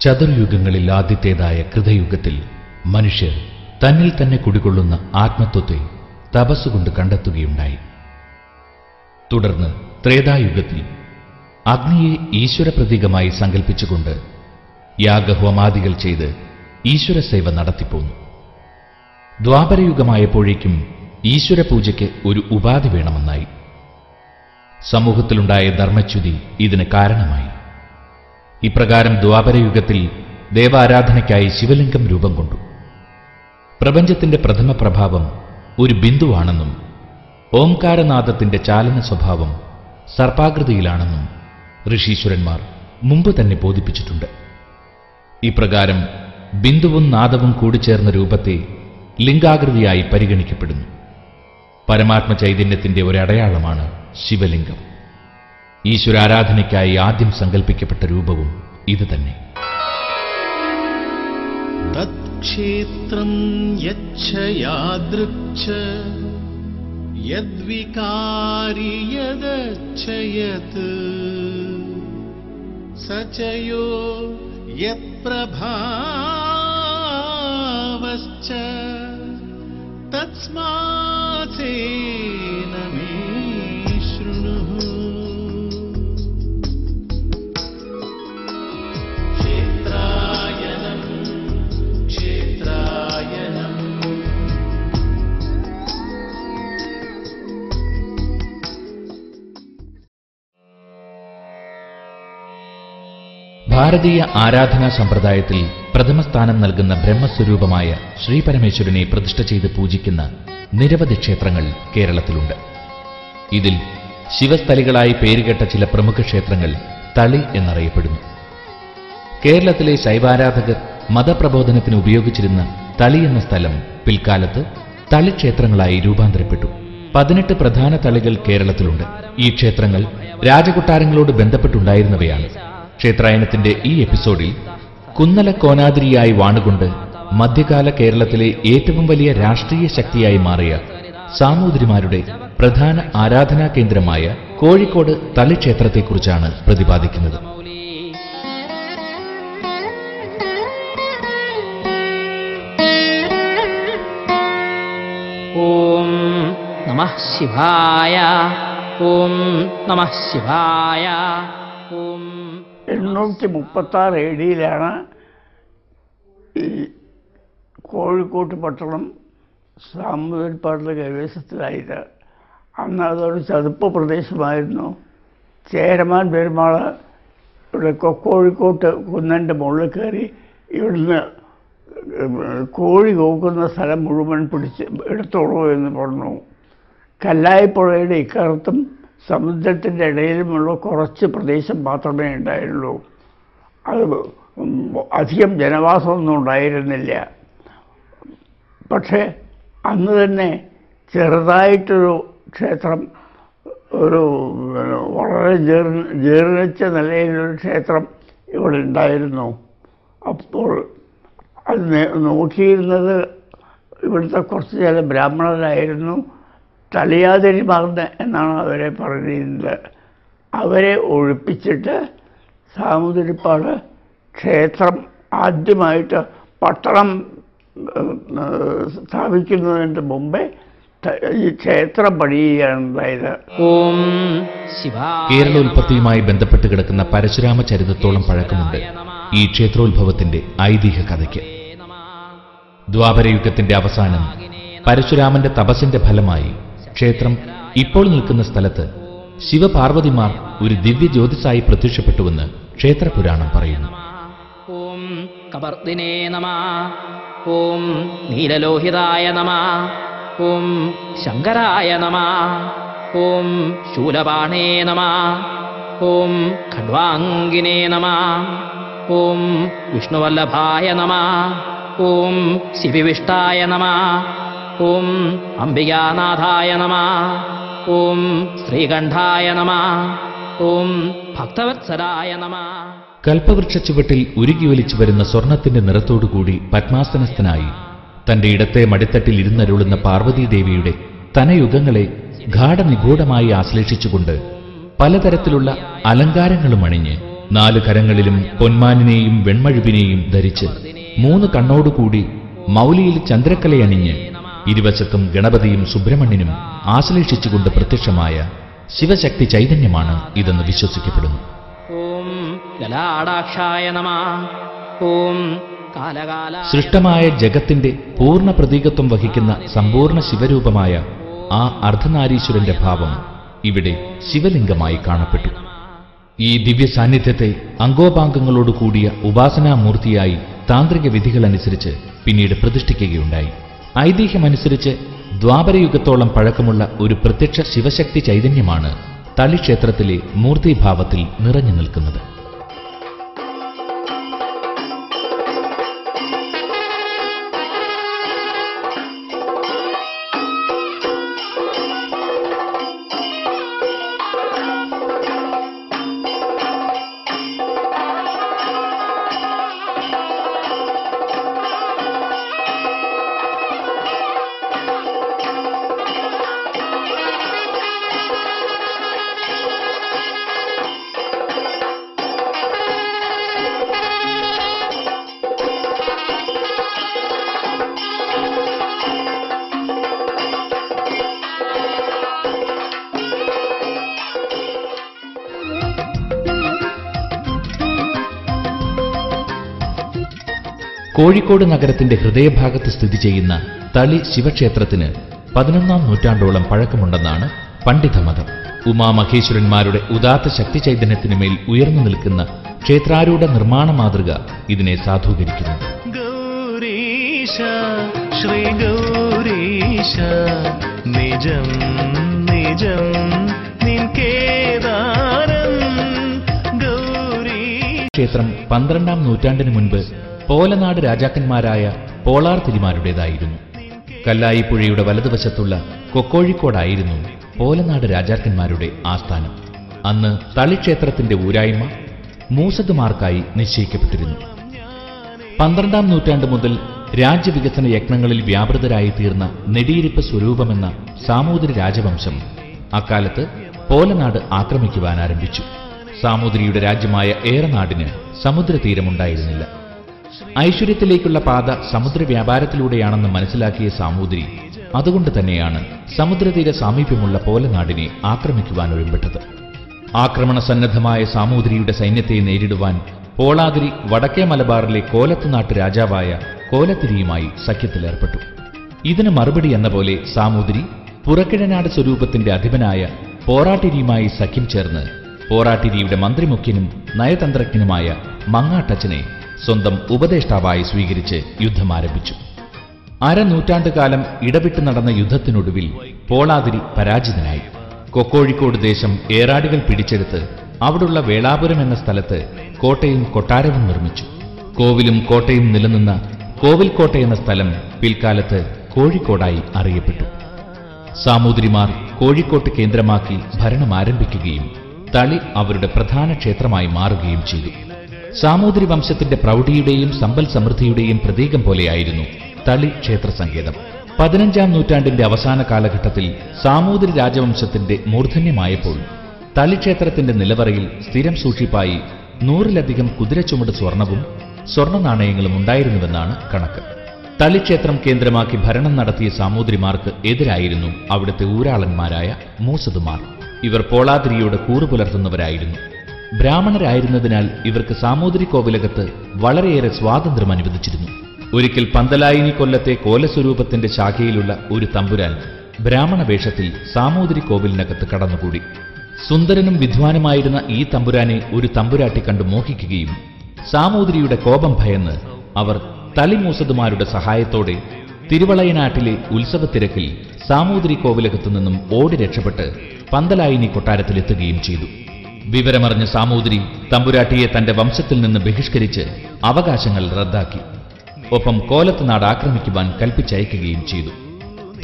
ചതുർയുഗങ്ങളിൽ ആദ്യത്തേതായ കൃതയുഗത്തിൽ മനുഷ്യർ തന്നിൽ തന്നെ കുടികൊള്ളുന്ന ആത്മത്വത്തെ തപസ്സുകൊണ്ട് കണ്ടെത്തുകയുണ്ടായി. തുടർന്ന് ത്രേതായുഗത്തിൽ അഗ്നിയെ ഈശ്വര പ്രതീകമായി സങ്കല്പിച്ചുകൊണ്ട് യാഗഹോമാദികൾ ചെയ്ത് ഈശ്വര സേവ നടത്തിപ്പോന്നു. ദ്വാപരയുഗമായപ്പോഴേക്കും ഈശ്വര പൂജയ്ക്ക് ഒരു ഉപാധി വേണമെന്നായി. സമൂഹത്തിലുണ്ടായ ധർമ്മച്യുതി ഇതിന് കാരണമായി. ഇപ്രകാരം ദ്വാപരയുഗത്തിൽ ദേവാരാധനയ്ക്കായി ശിവലിംഗം രൂപം കൊണ്ടു. പ്രപഞ്ചത്തിന്റെ പ്രഥമ പ്രഭാവം ഒരു ബിന്ദുവാണെന്നും ഓംകാരനാദത്തിന്റെ ചാലന സ്വഭാവം സർപ്പാകൃതിയിലാണെന്നും ഋഷീശ്വരന്മാർ മുമ്പ് തന്നെ ബോധിപ്പിച്ചിട്ടുണ്ട്. ഇപ്രകാരം ബിന്ദുവും നാദവും കൂടിച്ചേർന്ന രൂപത്തെ ലിംഗാകൃതിയായി പരിഗണിക്കപ്പെടുന്നു. പരമാത്മ ചൈതന്യത്തിന്റെ ഒരടയാളമാണ് ശിവലിംഗം. ഈശ്വരാരാധനയ്ക്കായി ആദ്യം സങ്കല്പിക്കപ്പെട്ട രൂപവും ഇത് തന്നെ തത്ക്ഷേത്രം യദ്വികാരിയദച്ഛയത് സചയോ യത്പ്രഭാവശ്ച തസ്മാ ഭാരതീയ ആരാധനാ സമ്പ്രദായത്തിൽ പ്രഥമസ്ഥാനം നൽകുന്ന ബ്രഹ്മസ്വരൂപമായ ശ്രീപരമേശ്വരനെ പ്രതിഷ്ഠ ചെയ്ത് പൂജിക്കുന്ന നിരവധി ക്ഷേത്രങ്ങൾ കേരളത്തിലുണ്ട്. ഇതിൽ ശിവസ്ഥലികളായി പേരുകെട്ട ചില പ്രമുഖ ക്ഷേത്രങ്ങൾ തളി എന്നറിയപ്പെടുന്നു. കേരളത്തിലെ ശൈവാരാധകർ മതപ്രബോധനത്തിന് ഉപയോഗിച്ചിരുന്ന തളി എന്ന സ്ഥലം പിൽക്കാലത്ത് തളിക്ഷേത്രങ്ങളായി രൂപാന്തരപ്പെട്ടു. പതിനെട്ട് പ്രധാന തളികൾ കേരളത്തിലുണ്ട്. ഈ ക്ഷേത്രങ്ങൾ രാജകൊട്ടാരങ്ങളോട് ബന്ധപ്പെട്ടുണ്ടായിരുന്നവയാണ്. ക്ഷേത്രായനത്തിന്റെ ഈ എപ്പിസോഡിൽ കുന്നല കോനാതിരിയായി വാണുകൊണ്ട് മധ്യകാല കേരളത്തിലെ ഏറ്റവും വലിയ രാഷ്ട്രീയ ശക്തിയായി മാറിയ സാമൂതിരിമാരുടെ പ്രധാന ആരാധനാ കേന്ദ്രമായ കോഴിക്കോട് തളിക്ഷേത്രത്തെക്കുറിച്ചാണ് പ്രതിപാദിക്കുന്നത്. ഓം നമ ശിവായ. ഓം നമ ശിവായ. എണ്ണൂറ്റി മുപ്പത്തി ആറ് എ ഡിയിലാണ് ഈ കോഴിക്കോട്ട് പട്ടണം സാമുദ്രപ്പാടിലെ കൈവശത്തിലായത് അന്ന് അതൊരു ചതുപ്പ് പ്രദേശമായിരുന്നു. ചേരമാൻ പെരുമാൾ ഇവിടെ കോഴിക്കോട്ട് കുന്നന്റെ മുകളിൽ കയറി ഇവിടുന്ന് കോഴി കോക്കുന്ന സ്ഥലം മുഴുവൻ പിടിച്ച് എടുത്തോളൂ എന്ന് പറഞ്ഞു. കല്ലായിപ്പുഴയുടെ ഇക്കരത്തും സമുദ്രത്തിന്റെ ഇടയിലുമുള്ള കുറച്ച് പ്രദേശം മാത്രമേ ഉണ്ടായിരുന്നുള്ളൂ. അത് അധികം ജനവാസമൊന്നും ഉണ്ടായിരുന്നില്ല. പക്ഷേ അന്ന് തന്നെ ചെറുതായിട്ടൊരു ക്ഷേത്രം ഒരു വളരെ ജീർണ ജീർണിച്ച നിലയിലൊരു ക്ഷേത്രം ഇവിടെ ഉണ്ടായിരുന്നു. അപ്പോൾ അത് നോക്കിയിരുന്നത് ഇവിടുത്തെ കുറച്ച് ചില ബ്രാഹ്മണരായിരുന്നു. തലയാതിരിമാർന്ന് എന്നാണ് അവരെ പറഞ്ഞിരുന്നത്. അവരെ ഒഴിപ്പിച്ചിട്ട് സാമുതിരിപ്പാട് ക്ഷേത്രം ആദ്യമായിട്ട് പട്ടണം സ്ഥാപിക്കുന്നതിന് മുമ്പേ ഈ ക്ഷേത്രം പണിയുകയാണ് ഉണ്ടായത് ഓം കേരളോൽപത്തിയുമായി ബന്ധപ്പെട്ട് കിടക്കുന്ന പരശുരാമ ചരിതത്തോളം പഴക്കമുണ്ട് ഈ ക്ഷേത്രോത്ഭവത്തിന്റെ ഐതിഹ്യ കഥയ്ക്ക്. ദ്വാപരയുഗത്തിന്റെ അവസാനം പരശുരാമന്റെ തപസിന്റെ ഫലമായി ക്ഷേത്രം ഇപ്പോൾ നിൽക്കുന്ന സ്ഥലത്ത് ശിവപാർവതിമാർ ഒരു ദിവ്യ ജ്യോതിസായി പ്രത്യക്ഷപ്പെട്ടുവെന്ന് ക്ഷേത്രപുരാണം പറയുന്നു. ഓം ഓം നീലലോഹിതായ നമ ഓം ശങ്കരായ നമ ഓം ശൂലപാണേ നമ ഓം ഖഡ്വാംഗിനേ നമ ഓം വിഷ്ണുവല്ലഭായ നമ ഓം ശിവിവിഷ്ടായ നമ ഓം അംബികാനാഥായ നമ ഓം ശ്രീകണ്ഠായ നമ ഓം ഭക്തവത്സരായ നമ കൽപ്പവൃക്ഷ ചുവട്ടിൽ ഉരുകി വലിച്ചു വരുന്ന സ്വർണത്തിന്റെ നിറത്തോടുകൂടി പത്മാസനസ്ഥനായി തന്റെ ഇടത്തെ മടിത്തട്ടിൽ ഇരുന്നരുളുന്ന പാർവതീദേവിയുടെ തനയുഗങ്ങളെ ഗാഠനിഗൂഢമായി ആശ്ലേഷിച്ചുകൊണ്ട് പലതരത്തിലുള്ള അലങ്കാരങ്ങളും അണിഞ്ഞ് നാല് കരങ്ങളിലും പൊന്മാനിനെയും വെൺമഴുവിനെയും ധരിച്ച് മൂന്ന് കണ്ണോടുകൂടി മൗലിയിൽ ചന്ദ്രക്കലയണിഞ്ഞ് ഇരുവശത്തും ഗണപതിയും സുബ്രഹ്മണ്യനും ആശ്ലേഷിച്ചുകൊണ്ട് പ്രത്യക്ഷമായ ശിവശക്തി ചൈതന്യമാണ് ഇതെന്ന് വിശ്വസിക്കപ്പെടുന്നു. ഓം നമ. ഓം സൃഷ്ടമായ ജഗത്തിന്റെ പൂർണ പ്രതീകത്വം വഹിക്കുന്ന സമ്പൂർണ ശിവരൂപമായ ആ അർദ്ധനാരീശ്വരന്റെ ഭാവം ഇവിടെ ശിവലിംഗമായി കാണപ്പെട്ടു. ഈ ദിവ്യ സാന്നിധ്യത്തെ അംഗോപാംഗങ്ങളോട് കൂടിയ ഉപാസനാമൂർത്തിയായി താന്ത്രിക വിധികളനുസരിച്ച് പിന്നീട് പ്രതിഷ്ഠിക്കുകയുണ്ടായി. ഐതിഹ്യമനുസരിച്ച് ദ്വാപരയുഗത്തോളം പഴക്കമുള്ള ഒരു പ്രത്യക്ഷ ശിവശക്തി ചൈതന്യമാണ് തളിക്ഷേത്രത്തിലെ മൂർത്തിഭാവത്തിൽ നിറഞ്ഞു നിൽക്കുന്നത്. കോഴിക്കോട് നഗരത്തിന്റെ ഹൃദയഭാഗത്ത് സ്ഥിതി ചെയ്യുന്ന തളി ശിവക്ഷേത്രത്തിന് പതിനൊന്നാം നൂറ്റാണ്ടോളം പഴക്കമുണ്ടെന്നാണ് പണ്ഡിതമതം. ഉമാമഹേശ്വരന്മാരുടെ ഉദാത്ത ശക്തി ചൈതന്യത്തിന് മേൽ ഉയർന്നു നിൽക്കുന്ന ക്ഷേത്രാരൂഢ നിർമ്മാണ മാതൃക ഇതിനെ സാധൂകരിക്കുന്നു. ഗൗരീശ ശ്രീഗൗരീശ നിജം നിജം ക്ഷേത്രം പന്ത്രണ്ടാം നൂറ്റാണ്ടിന് മുൻപ് പോലനാട് രാജാക്കന്മാരായ പോളാർ തിരിമാരുടേതായിരുന്നു. കല്ലായിപ്പുഴയുടെ വലതുവശത്തുള്ള കൊക്കോഴിക്കോടായിരുന്നു പോലനാട് രാജാക്കന്മാരുടെ ആസ്ഥാനം. അന്ന് തളിക്ഷേത്രത്തിന്റെ ഊരായ്മ മൂസതുമാർക്കായി നിശ്ചയിക്കപ്പെട്ടിരുന്നു. പന്ത്രണ്ടാം നൂറ്റാണ്ട് മുതൽ രാജ്യവികസന യജ്ഞങ്ങളിൽ വ്യാപൃതരായി തീർന്ന നെടിയിരിപ്പ് സ്വരൂപമെന്ന സാമൂതിരി രാജവംശം അക്കാലത്ത് പോലനാട് ആക്രമിക്കുവാൻ ആരംഭിച്ചു. സാമൂതിരിയുടെ രാജ്യമായ ഏറനാടിന് സമുദ്രതീരമുണ്ടായിരുന്നില്ല. ഐശ്വര്യത്തിലേക്കുള്ള പാത സമുദ്ര വ്യാപാരത്തിലൂടെയാണെന്ന് മനസ്സിലാക്കിയ സാമൂതിരി അതുകൊണ്ട് തന്നെയാണ് സമുദ്രതീര സാമീപ്യമുള്ള പോലനാടിനെ ആക്രമിക്കുവാൻ ഒരുമ്പെട്ടത്. ആക്രമണ സന്നദ്ധമായ സാമൂതിരിയുടെ സൈന്യത്തെ നേരിടുവാൻ പോളാതിരി വടക്കേ മലബാറിലെ കോലത്തുനാട്ട് രാജാവായ കോലത്തിരിയുമായി സഖ്യത്തിലേർപ്പെട്ടു. ഇതിന് മറുപടി എന്ന പോലെ സാമൂതിരി പുറക്കിഴനാട് സ്വരൂപത്തിന്റെ അധിപനായ പോറാട്ടിരിയുമായി സഖ്യം ചേർന്ന് പോറാട്ടിരിയുടെ മന്ത്രിമുഖ്യനും നയതന്ത്രജ്ഞനുമായ മങ്ങാട്ടച്ചനെ സ്വന്തം ഉപദേഷ്ടാവായി സ്വീകരിച്ച് യുദ്ധം ആരംഭിച്ചു അരനൂറ്റാണ്ടുകാലം ഇടവിട്ട് നടന്ന യുദ്ധത്തിനൊടുവിൽ പോളാതിരി പരാജിതനായി. കൊക്കോഴിക്കോട് ദേശം ഏറാടുകൾ പിടിച്ചെടുത്ത് അവിടുള്ള വേളാപുരം എന്ന സ്ഥലത്ത് കോട്ടയും കൊട്ടാരവും നിർമ്മിച്ചു. കോവിലും കോട്ടയും നിലനിന്ന കോവിൽക്കോട്ട എന്ന സ്ഥലം പിൽക്കാലത്ത് കോഴിക്കോടായി അറിയപ്പെട്ടു. സാമൂതിരിമാർ കോഴിക്കോട്ട് കേന്ദ്രമാക്കി ഭരണം ആരംഭിക്കുകയും തളി അവരുടെ പ്രധാന ക്ഷേത്രമായി മാറുകയും ചെയ്തു. സാമൂതിരി വംശത്തിന്റെ പ്രൗഢിയുടെയും സമ്പൽ സമൃദ്ധിയുടെയും പ്രതീകം പോലെയായിരുന്നു തളി ക്ഷേത്ര സങ്കേതം. പതിനഞ്ചാം നൂറ്റാണ്ടിന്റെ അവസാന കാലഘട്ടത്തിൽ സാമൂതിരി രാജവംശത്തിന്റെ മൂർധന്യമായപ്പോൾ തളി ക്ഷേത്രത്തിന്റെ നിലവറയിൽ സ്ഥിരം സൂക്ഷിപ്പായി നൂറിലധികം കുതിരച്ചുമട് സ്വർണവും സ്വർണ നാണയങ്ങളും ഉണ്ടായിരുന്നുവെന്നാണ് കണക്ക്. തളിക്ഷേത്രം കേന്ദ്രമാക്കി ഭരണം നടത്തിയ സാമൂതിരിമാർക്ക് എതിരായിരുന്നു അവിടുത്തെ ഊരാളന്മാരായ മൂസതുമാർ ഇവർ പോളാതിരിയോട് കൂറു പുലർത്തുന്നവരായിരുന്നു ബ്രാഹ്മണരായിരുന്നതിനാൽ ഇവർക്ക് സാമൂതിരി കോവിലകത്ത് വളരെയേറെ സ്വാതന്ത്ര്യം അനുവദിച്ചിരുന്നു. ഒരിക്കൽ പന്തലായിനി കൊല്ലത്തെ കോലസ്വരൂപത്തിന്റെ ശാഖയിലുള്ള ഒരു തമ്പുരാൻ ബ്രാഹ്മണ വേഷത്തിൽ സാമൂതിരി കോവിലിനകത്ത് കടന്നുകൂടി. സുന്ദരനും വിദ്വാനുമായിരുന്ന ഈ തമ്പുരാനെ ഒരു തമ്പുരാട്ടി കണ്ടു മോഹിക്കുകയും സാമൂതിരിയുടെ കോപം ഭയന്ന് അവർ തളിമൂസതുമാരുടെ സഹായത്തോടെ തിരുവളയനാട്ടിലെ ഉത്സവത്തിരക്കിൽ സാമൂതിരി കോവിലകത്തു നിന്നും ഓടി രക്ഷപ്പെട്ട് പന്തലായിനി കൊട്ടാരത്തിലെത്തുകയും ചെയ്തു. വിവരമറിഞ്ഞ സാമൂതിരി തമ്പുരാട്ടിയെ തന്റെ വംശത്തിൽ നിന്ന് ബഹിഷ്കരിച്ച് അവകാശങ്ങൾ റദ്ദാക്കി. ഒപ്പം കോലത്തുനാട് ആക്രമിക്കുവാൻ കൽപ്പിച്ചയക്കുകയും ചെയ്തു.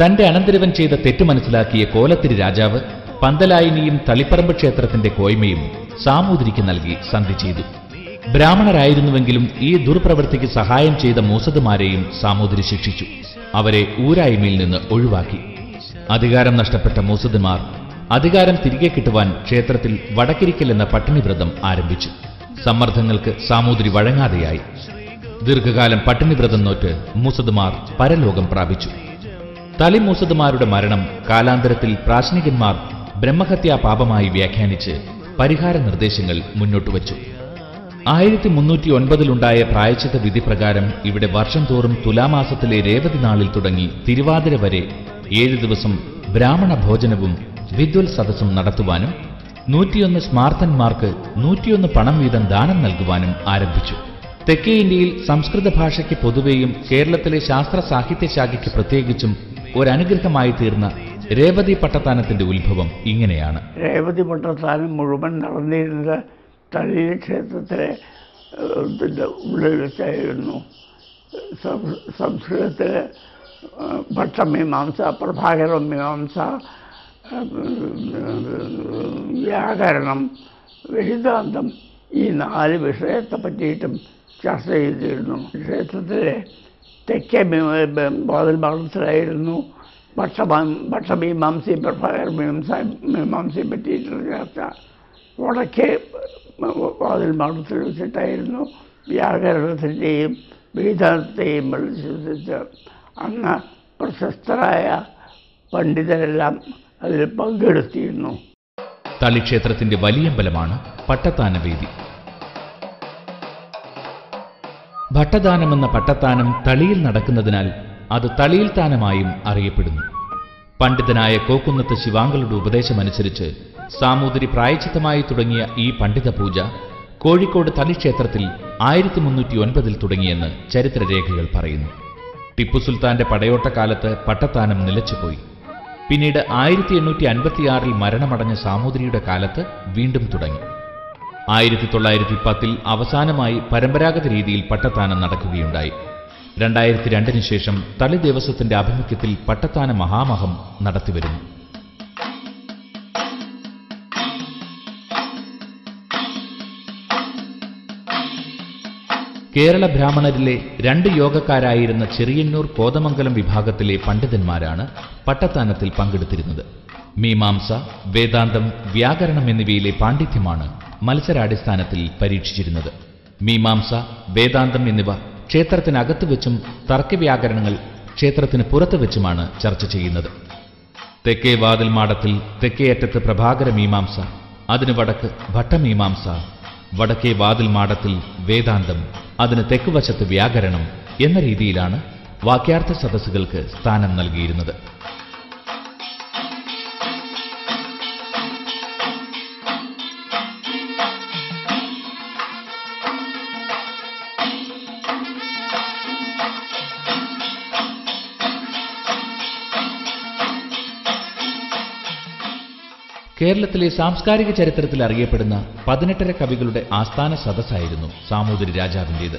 തന്റെ അനന്തരവൻ ചെയ്ത തെറ്റ് മനസ്സിലാക്കിയ കോലത്തിരി രാജാവ് പന്തലായിനിയും തളിപ്പറമ്പ് ക്ഷേത്രത്തിന്റെ കോയ്മയും സാമൂതിരിക്ക് നൽകി സന്ധി ചെയ്തു. ബ്രാഹ്മണരായിരുന്നുവെങ്കിലും ഈ ദുർപ്രവൃത്തിക്ക് സഹായം ചെയ്ത മൂസതുമാരെയും സാമൂതിരി ശിക്ഷിച്ചു. അവരെ ഊരായ്മയിൽ നിന്ന് ഒഴിവാക്കി. അധികാരം നഷ്ടപ്പെട്ട മൂസതുമാർ അധികാരം തിരികെ കിട്ടുവാൻ ക്ഷേത്രത്തിൽ വടക്കിരിക്കൽ എന്ന പട്ടിണിവ്രതം ആരംഭിച്ചു. സമ്മർദ്ദങ്ങൾക്ക് സാമൂതിരി വഴങ്ങാതെയായി. ദീർഘകാലം പട്ടിണിവ്രതം നോറ്റ് മൂസദുമാർ പരലോകം പ്രാപിച്ചു. തളി മൂസദുമാരുടെ മരണം കാലാന്തരത്തിൽ പ്രാശ്നികന്മാർ ബ്രഹ്മഹത്യാ പാപമായി വ്യാഖ്യാനിച്ച് പരിഹാര നിർദ്ദേശങ്ങൾ മുന്നോട്ട് വച്ചു. ആയിരത്തി മുന്നൂറ്റി ഒൻപതിലുണ്ടായ പ്രായച്ചിത്ത വിധി പ്രകാരം ഇവിടെ വർഷം തോറും തുലാമാസത്തിലെ രേവതി നാളിൽ തുടങ്ങി തിരുവാതിര വരെ ഏഴ് ദിവസം ബ്രാഹ്മണ ഭോജനവും വിദ്വൽ സദസ്സും നടത്തുവാനും നൂറ്റിയൊന്ന് സ്മാർത്ഥന്മാർക്ക് നൂറ്റിയൊന്ന് പണം വീതം ദാനം നൽകുവാനും ആരംഭിച്ചു. തെക്കേ ഇന്ത്യയിൽ സംസ്കൃത ഭാഷയ്ക്ക് പൊതുവെയും കേരളത്തിലെ ശാസ്ത്ര സാഹിത്യശാഖയ്ക്ക് പ്രത്യേകിച്ചും ഒരനുഗ്രഹമായി തീർന്ന രേവതി പട്ടത്താനത്തിന്റെ ഉത്ഭവം ഇങ്ങനെയാണ്. രേവതി പട്ടത്താനം മുഴുവൻ നടന്നിരുന്നത് തളിയ ക്ഷേത്രത്തിലെ ഉള്ളിൽ വെച്ചായിരുന്നു. സംസ്കൃതത്തിലെ ഭട്ടമീമാംസ പ്രഭാകര മീമാംസ ഏഹ്, വ്യാകരണം വേദാന്തം ഈ നാല് വിഷയത്തെ പറ്റിയിട്ടും ചർച്ച ചെയ്തിരുന്നു. ക്ഷേത്രത്തിലെ തെക്കേ ബോധൽ ഭാഗത്തിലായിരുന്നു ഭക്ഷ ഭക്ഷമീമാംസി പ്രഭാകർ മീമാംസ മീമാംസയെ പറ്റിയിട്ടുള്ള ചർച്ച. വടക്കേ വാതിൽ ഭാഗത്തിൽ വെച്ചിട്ടായിരുന്നു വ്യാകരണത്തിന്റെയും വേദാന്തത്തെയും വിശ്വസിച്ച് അന്ന് പ്രശസ്തരായ പണ്ഡിതരെല്ലാം അതിൽ പങ്കെടുത്തിരുന്നു. തളിക്ഷേത്രത്തിന്റെ വലിയമ്പലമാണ് പട്ടത്താനവേദി. ഭട്ടദാനമെന്ന പട്ടത്താനം തളിയിൽ നടക്കുന്നതിനാൽ അത് തളിയിൽ താനമായും അറിയപ്പെടുന്നു. പണ്ഡിതനായ കോക്കുന്നത്ത് ശിവാങ്കളുടെ ഉപദേശമനുസരിച്ച് സാമൂതിരി പ്രായച്ചിത്തമായി തുടങ്ങിയ ഈ പണ്ഡിത പൂജ കോഴിക്കോട് തളിക്ഷേത്രത്തിൽ ആയിരത്തി മുന്നൂറ്റി ഒൻപതിൽ തുടങ്ങിയെന്ന് ചരിത്രരേഖകൾ പറയുന്നു. ടിപ്പു സുൽത്താന്റെ പടയോട്ടക്കാലത്ത് പട്ടത്താനം നിലച്ചുപോയി. പിന്നീട് ആയിരത്തി എണ്ണൂറ്റി അൻപത്തിയാറിൽ മരണമടഞ്ഞ സാമൂതിരിയുടെ കാലത്ത് വീണ്ടും തുടങ്ങി. ആയിരത്തി തൊള്ളായിരത്തി പത്തിൽ അവസാനമായി പരമ്പരാഗത രീതിയിൽ പട്ടത്താനം നടക്കുകയുണ്ടായി. രണ്ടായിരത്തി രണ്ടിന് ശേഷം തളി ദേവസ്വത്തിന്റെ ആഭിമുഖ്യത്തിൽ പട്ടത്താന മഹാമഹം നടത്തിവരുന്നു. കേരള ബ്രാഹ്മണരിലെ രണ്ട് യോഗക്കാരായിരുന്ന ചെറിയന്നൂർ കോതമംഗലം വിഭാഗത്തിലെ പണ്ഡിതന്മാരാണ് പട്ടത്താനത്തിൽ പങ്കെടുത്തിരുന്നത്. മീമാംസ വേദാന്തം വ്യാകരണം എന്നിവയിലെ പാണ്ഡിത്യമാണ് മത്സരാടിസ്ഥാനത്തിൽ പരീക്ഷിച്ചിരുന്നത്. മീമാംസ വേദാന്തം എന്നിവ ക്ഷേത്രത്തിനകത്ത് വെച്ചും തർക്കവ്യാകരണങ്ങൾ ക്ഷേത്രത്തിന് പുറത്തു വെച്ചുമാണ് ചർച്ച ചെയ്യുന്നത്. തെക്കേ വാതിൽ മാടത്തിൽ തെക്കേയറ്റത്ത് പ്രഭാകര മീമാംസ അതിനു വടക്ക് ഭട്ടമീമാംസ വടക്കേ വാതിൽ മാടത്തിൽ വേദാന്തം അതിന് തെക്കുവശത്ത് വ്യാകരണം എന്ന രീതിയിലാണ് വാക്യാർത്ഥ സദസ്സുകൾക്ക് സ്ഥാനം നൽകിയിരുന്നത്. കേരളത്തിലെ സാംസ്കാരിക ചരിത്രത്തിൽ അറിയപ്പെടുന്ന പതിനെട്ടര കവികളുടെ ആസ്ഥാന സദസ്സായിരുന്നു സാമൂതിരി രാജാവിന്റേത്.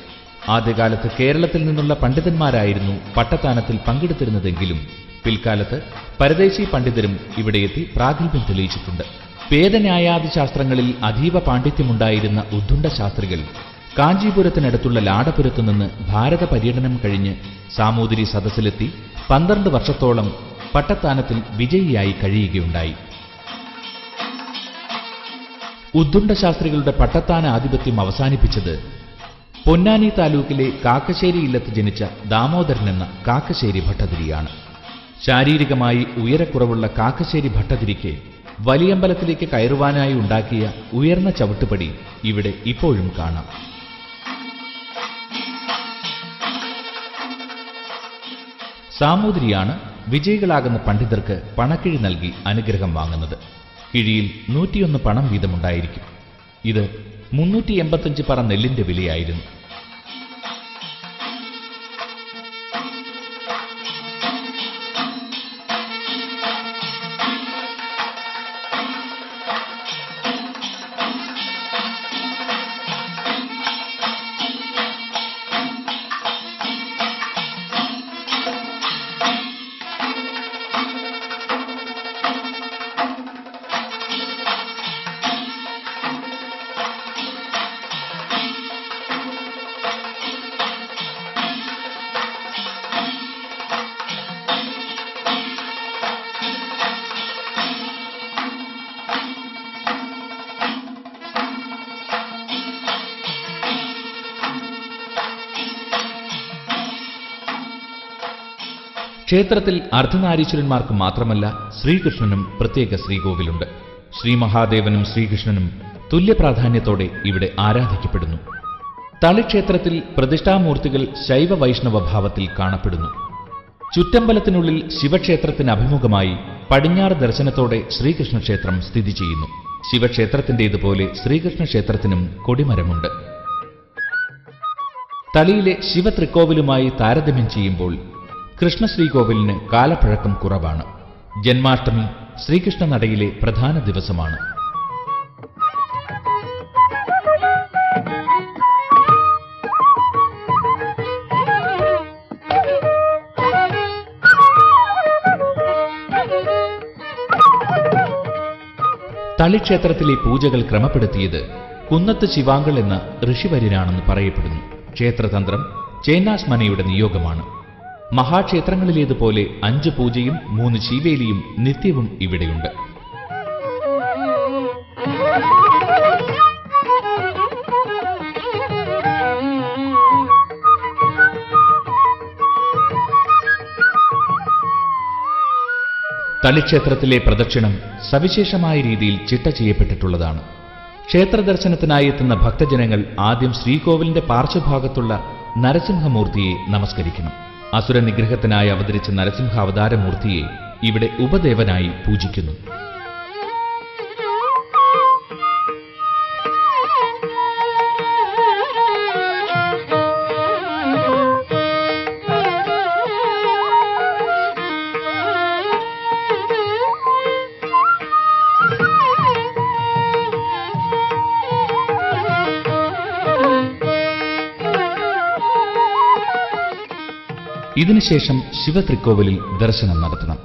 ആദ്യകാലത്ത് കേരളത്തിൽ നിന്നുള്ള പണ്ഡിതന്മാരായിരുന്നു പട്ടത്താനത്തിൽ പങ്കെടുത്തിരുന്നതെങ്കിലും പിൽക്കാലത്ത് പരദേശി പണ്ഡിതരും ഇവിടെയെത്തി പ്രാഗൽഭ്യം തെളിയിച്ചിട്ടുണ്ട്. വേദന്യായാദി ശാസ്ത്രങ്ങളിൽ അതീവ പാണ്ഡിത്യമുണ്ടായിരുന്ന ഉദ്ധുണ്ട ശാസ്ത്രികൾ കാഞ്ചീപുരത്തിനടുത്തുള്ള ലാടപുരത്തു നിന്ന് ഭാരത പര്യടനം കഴിഞ്ഞ് സാമൂതിരി സദസ്സിലെത്തി പന്ത്രണ്ട് വർഷത്തോളം പട്ടത്താനത്തിൽ വിജയിയായി കഴിയുകയുണ്ടായി. ഉദ്ദുണ്ട ശാസ്ത്രികളുടെ പട്ടത്താന ആധിപത്യം അവസാനിപ്പിച്ചത് പൊന്നാനി താലൂക്കിലെ കാക്കശ്ശേരി ഇല്ലത്ത് ജനിച്ച ദാമോദരൻ എന്ന കാക്കശ്ശേരി ഭട്ടതിരിയാണ്. ശാരീരികമായി ഉയരക്കുറവുള്ള കാക്കശ്ശേരി ഭട്ടതിരിക്ക് വലിയമ്പലത്തിലേക്ക് കയറുവാനായി ഉണ്ടാക്കിയ ഉയർന്ന ചവിട്ടുപടി ഇവിടെ ഇപ്പോഴും കാണാം. സാമൂതിരിയാണ് വിജയികളാകുന്ന പണ്ഡിതർക്ക് പണക്കിഴി നൽകി അനുഗ്രഹം വാങ്ങുന്നത്. കിഴിയിൽ നൂറ്റിയൊന്ന് പണം വീതമുണ്ടായിരിക്കും. ഇത് മുന്നൂറ്റി എൺപത്തഞ്ച് പറ നെല്ലിന്റെ വിലയായിരുന്നു. ക്ഷേത്രത്തിൽ അർദ്ധനാരീശ്വരന്മാർക്ക് മാത്രമല്ല ശ്രീകൃഷ്ണനും പ്രത്യേക ശ്രീകോവിലുണ്ട്. ശ്രീ മഹാദേവനും ശ്രീകൃഷ്ണനും തുല്യ പ്രാധാന്യത്തോടെ ഇവിടെ ആരാധിക്കപ്പെടുന്നു. തളിക്ഷേത്രത്തിൽ പ്രതിഷ്ഠാമൂർത്തികൾ ശൈവ വൈഷ്ണവ ഭാവത്തിൽ കാണപ്പെടുന്നു. ചുറ്റമ്പലത്തിനുള്ളിൽ ശിവക്ഷേത്രത്തിന് അഭിമുഖമായി പടിഞ്ഞാറ് ദർശനത്തോടെ ശ്രീകൃഷ്ണ ക്ഷേത്രം സ്ഥിതി ചെയ്യുന്നു. ശിവക്ഷേത്രത്തിന്റേതുപോലെ ശ്രീകൃഷ്ണ ക്ഷേത്രത്തിനും കൊടിമരമുണ്ട്. തളിയിലെ ശിവത്രിക്കോവിലുമായി താരതമ്യം ചെയ്യുമ്പോൾ കൃഷ്ണശ്രീകോവിലിന് കാലപ്പഴക്കം കുറവാണ്. ജന്മാഷ്ടമി ശ്രീകൃഷ്ണ നടയിലെ പ്രധാന ദിവസമാണ്. തളിക്ഷേത്രത്തിലെ പൂജകൾ ക്രമപ്പെടുത്തിയത് കുന്നത്ത് ശിവാങ്കൾ എന്ന ഋഷിവര്യനാണെന്ന് പറയപ്പെടുന്നു. ക്ഷേത്രതന്ത്രം ചേന്നാസ്മനയുടെ നിയോഗമാണ്. മഹാക്ഷേത്രങ്ങളിലേതുപോലെ അഞ്ച് പൂജയും മൂന്ന് ശീവേലിയും നിത്യവും ഇവിടെയുണ്ട്. തളിക്ഷേത്രത്തിലെ പ്രദക്ഷിണം സവിശേഷമായ രീതിയിൽ ചിട്ട ചെയ്യപ്പെട്ടിട്ടുള്ളതാണ്. ക്ഷേത്രദർശനത്തിനായി എത്തുന്ന ഭക്തജനങ്ങൾ ആദ്യം ശ്രീകോവിലിന്റെ പാർശ്വഭാഗത്തുള്ള നരസിംഹമൂർത്തിയെ നമസ്കരിക്കണം. അസുര നിഗ്രഹത്തിനായി അവതരിച്ച നരസിംഹ അവതാരമൂർത്തിയെ ഇവിടെ ഉപദേവനായി പൂജിക്കുന്നു. ഇതിനുശേഷം ശിവത്രിക്കോവിലിൽ ദർശനം നടത്തണം.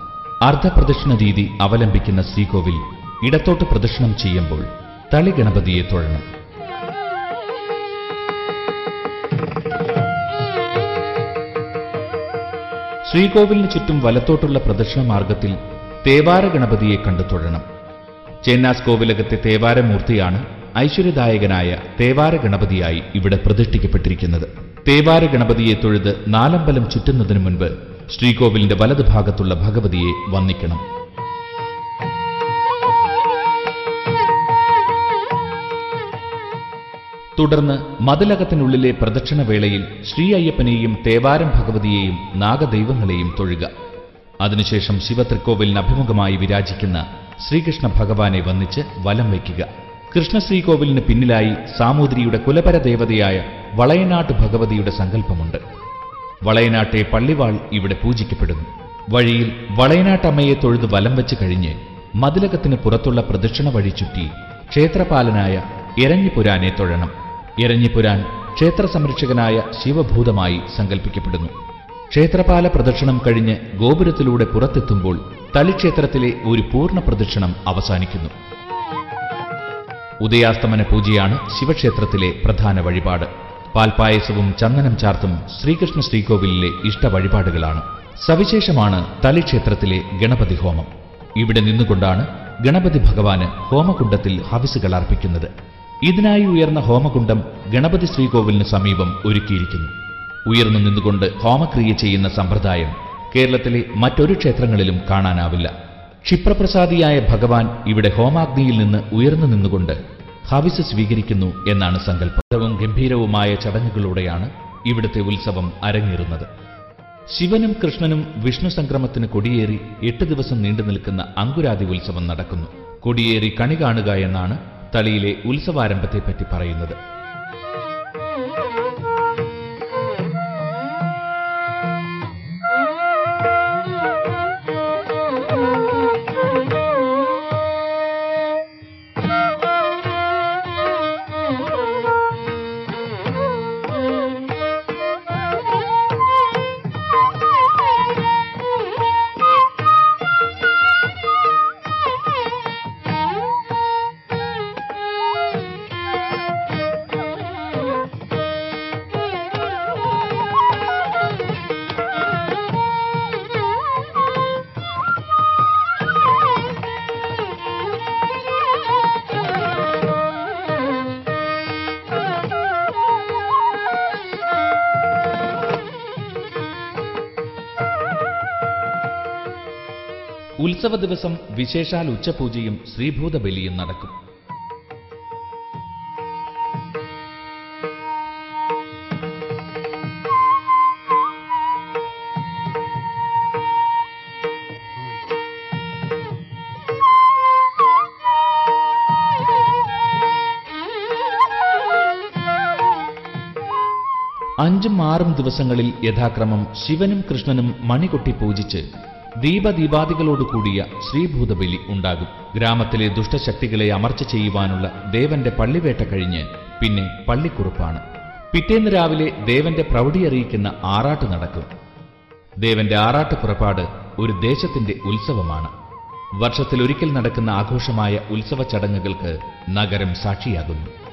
അർദ്ധപ്രദക്ഷിണ രീതി അവലംബിക്കുന്ന ശ്രീകോവിൽ ഇടത്തോട്ട് പ്രദക്ഷിണം ചെയ്യുമ്പോൾ തളി ഗണപതിയെ തൊഴണം. ശ്രീകോവിലിന് ചുറ്റും വലത്തോട്ടുള്ള പ്രദക്ഷിണ മാർഗത്തിൽ തേവാര ഗണപതിയെ കണ്ടു തൊഴണം. ചേന്നാസ് കോവിലകത്തെ തേവാരമൂർത്തിയാണ് ഐശ്വര്യദായകനായ തേവാര ഗണപതിയായി ഇവിടെ പ്രതിഷ്ഠിക്കപ്പെട്ടിരിക്കുന്നത്. തേവാര ഗണപതിയെ തൊഴുത് നാലമ്പലം ചുറ്റുന്നതിനു മുൻപ് ശ്രീകോവിലിന്റെ വലതുഭാഗത്തുള്ള ഭഗവതിയെ വന്ദിക്കണം. തുടർന്ന് മതിലകത്തിനുള്ളിലെ പ്രദക്ഷിണവേളയിൽ ശ്രീ അയ്യപ്പനെയും തേവാരം ഭഗവതിയെയും നാഗദൈവങ്ങളെയും തൊഴുക. അതിനുശേഷം ശിവത്രിക്കോവിലിന് അഭിമുഖമായി വിരാജിക്കുന്ന ശ്രീകൃഷ്ണ ഭഗവാനെ വന്നിച്ച് വലം വയ്ക്കുക. കൃഷ്ണശ്രീകോവിലിന് പിന്നിലായി സാമൂതിരിയുടെ കുലപര ദേവതയായ വളയനാട്ട് ഭഗവതിയുടെ സങ്കല്പമുണ്ട്. വളയനാട്ടെ പള്ളിവാൾ ഇവിടെ പൂജിക്കപ്പെടുന്നു. വഴിയിൽ വളയനാട്ടമ്മയെ തൊഴുത് വലം വെച്ച് കഴിഞ്ഞ് മതിലകത്തിന് പുറത്തുള്ള പ്രദക്ഷിണ വഴി ചുറ്റി ക്ഷേത്രപാലനായ എരഞ്ഞിപുരാനെ തൊഴണം. എരഞ്ഞിപുരാൻ ക്ഷേത്ര സംരക്ഷകനായ ശിവഭൂതമായി സങ്കല്പിക്കപ്പെടുന്നു. ക്ഷേത്രപാല പ്രദക്ഷിണം കഴിഞ്ഞ് ഗോപുരത്തിലൂടെ പുറത്തെത്തുമ്പോൾ തളിക്ഷേത്രത്തിലെ ഒരു പൂർണ പ്രദക്ഷിണം അവസാനിക്കുന്നു. ഉദയാസ്തമന പൂജയാണ് ശിവക്ഷേത്രത്തിലെ പ്രധാന വഴിപാട്. പാൽപായസവും ചന്ദനം ചാർത്തും ശ്രീകൃഷ്ണ ശ്രീകോവിലിലെ ഇഷ്ട വഴിപാടുകളാണ് സവിശേഷമാണ് തളിക്ഷേത്രത്തിലെ ഗണപതി ഹോമം. ഇവിടെ നിന്നുകൊണ്ടാണ് ഗണപതി ഭഗവാന് ഹോമകുണ്ടത്തിൽ ഹവിസുകൾ അർപ്പിക്കുന്നത്. ഇതിനായി ഉയർന്ന ഹോമകുണ്ടം ഗണപതി ശ്രീകോവിലിന് സമീപം ഒരുക്കിയിരിക്കുന്നു. ഉയർന്നു നിന്നുകൊണ്ട് ഹോമക്രിയ ചെയ്യുന്ന സമ്പ്രദായം കേരളത്തിലെ മറ്റൊരു ക്ഷേത്രങ്ങളിലും കാണാനാവില്ല. ക്ഷിപ്രപ്രസാദിയായ ഭഗവാൻ ഇവിടെ ഹോമാഗ്നിയിൽ നിന്ന് ഉയർന്നു നിന്നുകൊണ്ട് ഹവിസ് സ്വീകരിക്കുന്നു എന്നാണ് സങ്കല്പം. ഗംഭീരവുമായ ചടങ്ങുകളോടെയാണ് ഇവിടുത്തെ ഉത്സവം അരങ്ങേറുന്നത്. ശിവനും കൃഷ്ണനും വിഷ്ണു സംക്രമത്തിന് കൊടിയേറി എട്ട് ദിവസം നീണ്ടു നിൽക്കുന്ന അങ്കുരാതി ഉത്സവം നടക്കുന്നു. കൊടിയേറി കണി കാണുക എന്നാണ് തളിയിലെ ഉത്സവാരംഭത്തെപ്പറ്റി പറയുന്നത്. ഉത്സവ ദിവസം വിശേഷാൽ ഉച്ചപൂജയും ശ്രീഭൂതബലിയും നടക്കും. അഞ്ചും ആറും ദിവസങ്ങളിൽ യഥാക്രമം ശിവനും കൃഷ്ണനും മണികൊട്ടി പൂജിച്ച് ദീപദീപാദികളോടുകൂടിയ ശ്രീഭൂതബലി ഉണ്ടാകും. ഗ്രാമത്തിലെ ദുഷ്ടശക്തികളെ അമർച്ച ചെയ്യുവാനുള്ള ദേവന്റെ പള്ളിവേട്ട കഴിഞ്ഞ് പിന്നെ പള്ളിക്കുറുപ്പാണ്. പിറ്റേന്ന് രാവിലെ ദേവന്റെ പ്രൗഢി അറിയിക്കുന്ന ആറാട്ട് നടക്കും. ദേവന്റെ ആറാട്ട് പുറപ്പാട് ഒരു ദേശത്തിന്റെ ഉത്സവമാണ്. വർഷത്തിലൊരിക്കൽ നടക്കുന്ന ആഘോഷമായ ഉത്സവ ചടങ്ങുകൾക്ക് നഗരം സാക്ഷിയാകുന്നു.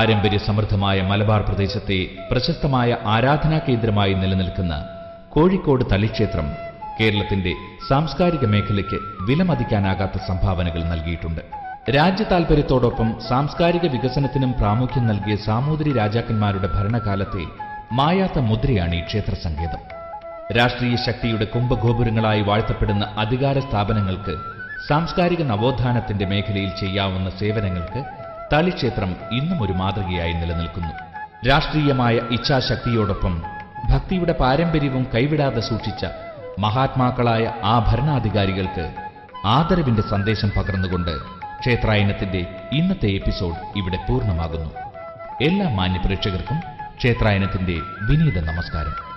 പാരമ്പര്യ സമൃദ്ധമായ മലബാർ പ്രദേശത്തെ പ്രശസ്തമായ ആരാധനാ കേന്ദ്രമായി നിലനിൽക്കുന്ന കോഴിക്കോട് തളിക്ഷേത്രം കേരളത്തിന്റെ സാംസ്കാരിക മേഖലയ്ക്ക് വിലമതിക്കാനാകാത്ത സംഭാവനകൾ നൽകിയിട്ടുണ്ട്. രാജ്യ താൽപര്യത്തോടൊപ്പം സാംസ്കാരിക വികസനത്തിനും പ്രാമുഖ്യം നൽകിയ സാമൂതിരി രാജാക്കന്മാരുടെ ഭരണകാലത്തെ മായാത്ത മുദ്രയാണ് ഈ ക്ഷേത്ര സങ്കേതം രാഷ്ട്രീയ ശക്തിയുടെ കുംഭഗോപുരങ്ങളായി വാഴ്ത്തപ്പെടുന്ന അധികാര സ്ഥാപനങ്ങൾക്ക് സാംസ്കാരിക നവോത്ഥാനത്തിന്റെ മേഖലയിൽ ചെയ്യാവുന്ന സേവനങ്ങൾക്ക് തളിക്ഷേത്രം ഇന്നും ഒരു മാതൃകയായി നിലനിൽക്കുന്നു. രാഷ്ട്രീയമായ ഇച്ഛാശക്തിയോടൊപ്പം ഭക്തിയുടെ പാരമ്പര്യവും കൈവിടാതെ സൂക്ഷിച്ച മഹാത്മാക്കളായ ആ ഭരണാധികാരികൾക്ക് ആദരവിന്റെ സന്ദേശം പകർന്നുകൊണ്ട് ക്ഷേത്രായനത്തിന്റെ ഇന്നത്തെ എപ്പിസോഡ് ഇവിടെ പൂർണമാകുന്നു. എല്ലാ മാന്യപ്രേക്ഷകർക്കും ക്ഷേത്രായനത്തിന്റെ വിനീത നമസ്കാരം.